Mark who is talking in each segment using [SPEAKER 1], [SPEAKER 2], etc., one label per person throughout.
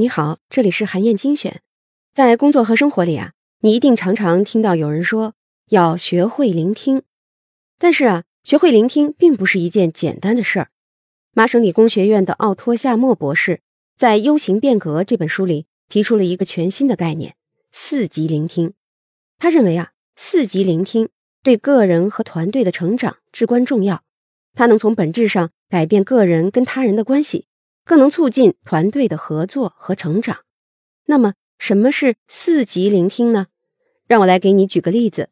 [SPEAKER 1] 你好，这里是韩燕精选。在工作和生活里啊，你一定常常听到有人说要学会聆听，但是啊，学会聆听并不是一件简单的事儿。麻省理工学院的奥托夏默博士在《U 型变革》这本书里提出了一个全新的概念——四级聆听。他认为啊，四级聆听对个人和团队的成长至关重要，它能从本质上改变个人跟他人的关系。更能促进团队的合作和成长。那么，什么是四级聆听呢？让我来给你举个例子。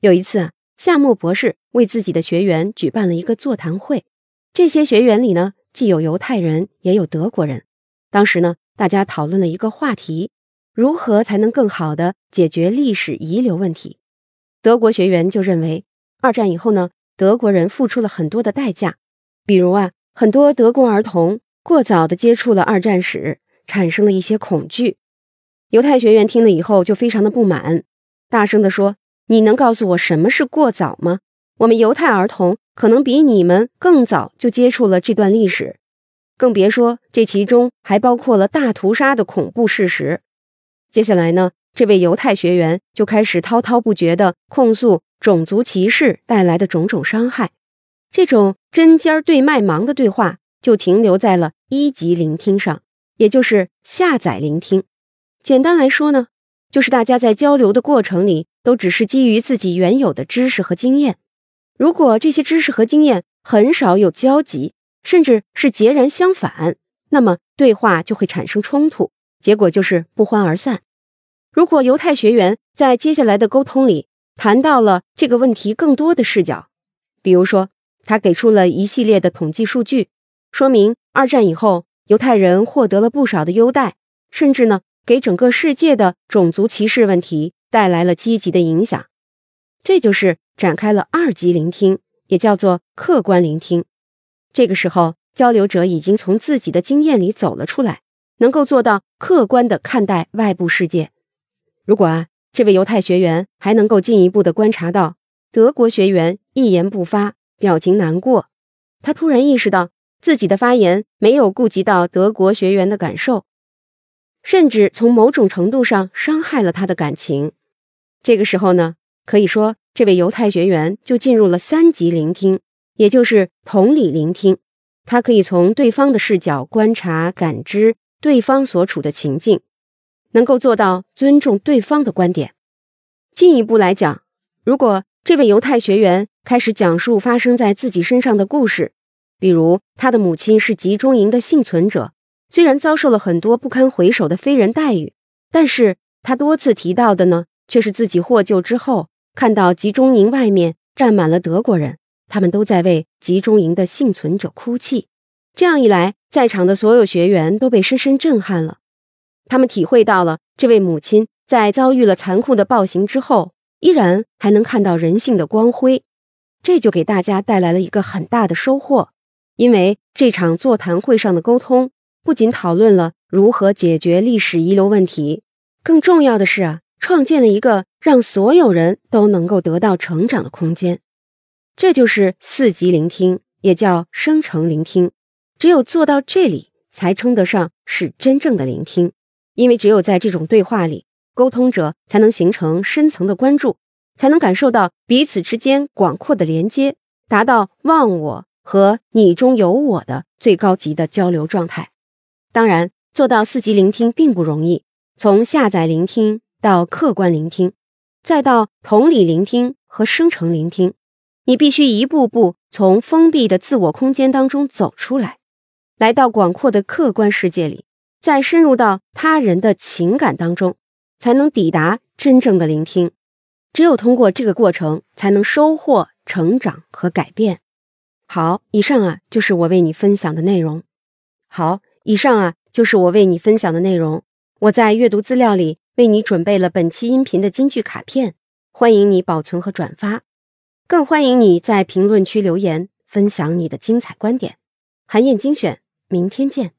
[SPEAKER 1] 有一次啊，夏默博士为自己的学员举办了一个座谈会。这些学员里呢，既有犹太人，也有德国人。当时呢，大家讨论了一个话题：如何才能更好的解决历史遗留问题？德国学员就认为，二战以后呢，德国人付出了很多的代价，比如啊，很多德国儿童。过早的接触了二战史，产生了一些恐惧。犹太学员听了以后就非常的不满，大声的说：“你能告诉我什么是过早吗？我们犹太儿童可能比你们更早就接触了这段历史，更别说这其中还包括了大屠杀的恐怖事实。”接下来呢，这位犹太学员就开始滔滔不绝的控诉种族歧视带来的种种伤害。这种针尖对麦芒的对话。就停留在了一级聆听上，也就是下载聆听。简单来说呢，就是大家在交流的过程里，都只是基于自己原有的知识和经验。如果这些知识和经验很少有交集，甚至是截然相反，那么对话就会产生冲突，结果就是不欢而散。如果犹太学员在接下来的沟通里谈到了这个问题更多的视角，比如说他给出了一系列的统计数据。说明二战以后，犹太人获得了不少的优待，甚至呢，给整个世界的种族歧视问题带来了积极的影响。这就是展开了二级聆听，也叫做客观聆听。这个时候，交流者已经从自己的经验里走了出来，能够做到客观的看待外部世界。如果啊，这位犹太学员还能够进一步的观察到德国学员一言不发，表情难过，他突然意识到。自己的发言没有顾及到德国学员的感受，甚至从某种程度上伤害了他的感情。这个时候呢，可以说这位犹太学员就进入了三级聆听，也就是同理聆听。他可以从对方的视角观察、感知对方所处的情境，能够做到尊重对方的观点。进一步来讲，如果这位犹太学员开始讲述发生在自己身上的故事，比如，他的母亲是集中营的幸存者，虽然遭受了很多不堪回首的非人待遇，但是他多次提到的呢，却是自己获救之后看到集中营外面站满了德国人，他们都在为集中营的幸存者哭泣。这样一来，在场的所有学员都被深深震撼了，他们体会到了这位母亲在遭遇了残酷的暴行之后，依然还能看到人性的光辉，这就给大家带来了一个很大的收获。因为这场座谈会上的沟通，不仅讨论了如何解决历史遗留问题，更重要的是啊，创建了一个让所有人都能够得到成长的空间。这就是四级聆听，也叫生成聆听。只有做到这里，才称得上是真正的聆听。因为只有在这种对话里，沟通者才能形成深层的关注，才能感受到彼此之间广阔的连接，达到忘我。和你中有我的最高级的交流状态，当然做到四级聆听并不容易。从下载聆听到客观聆听，再到同理聆听和生成聆听，你必须一步步从封闭的自我空间当中走出来，来到广阔的客观世界里，再深入到他人的情感当中，才能抵达真正的聆听。只有通过这个过程，才能收获成长和改变。好，以上啊就是我为你分享的内容。好，以上啊就是我为你分享的内容。我在阅读资料里为你准备了本期音频的金句卡片，欢迎你保存和转发，更欢迎你在评论区留言分享你的精彩观点。韩燕精选，明天见。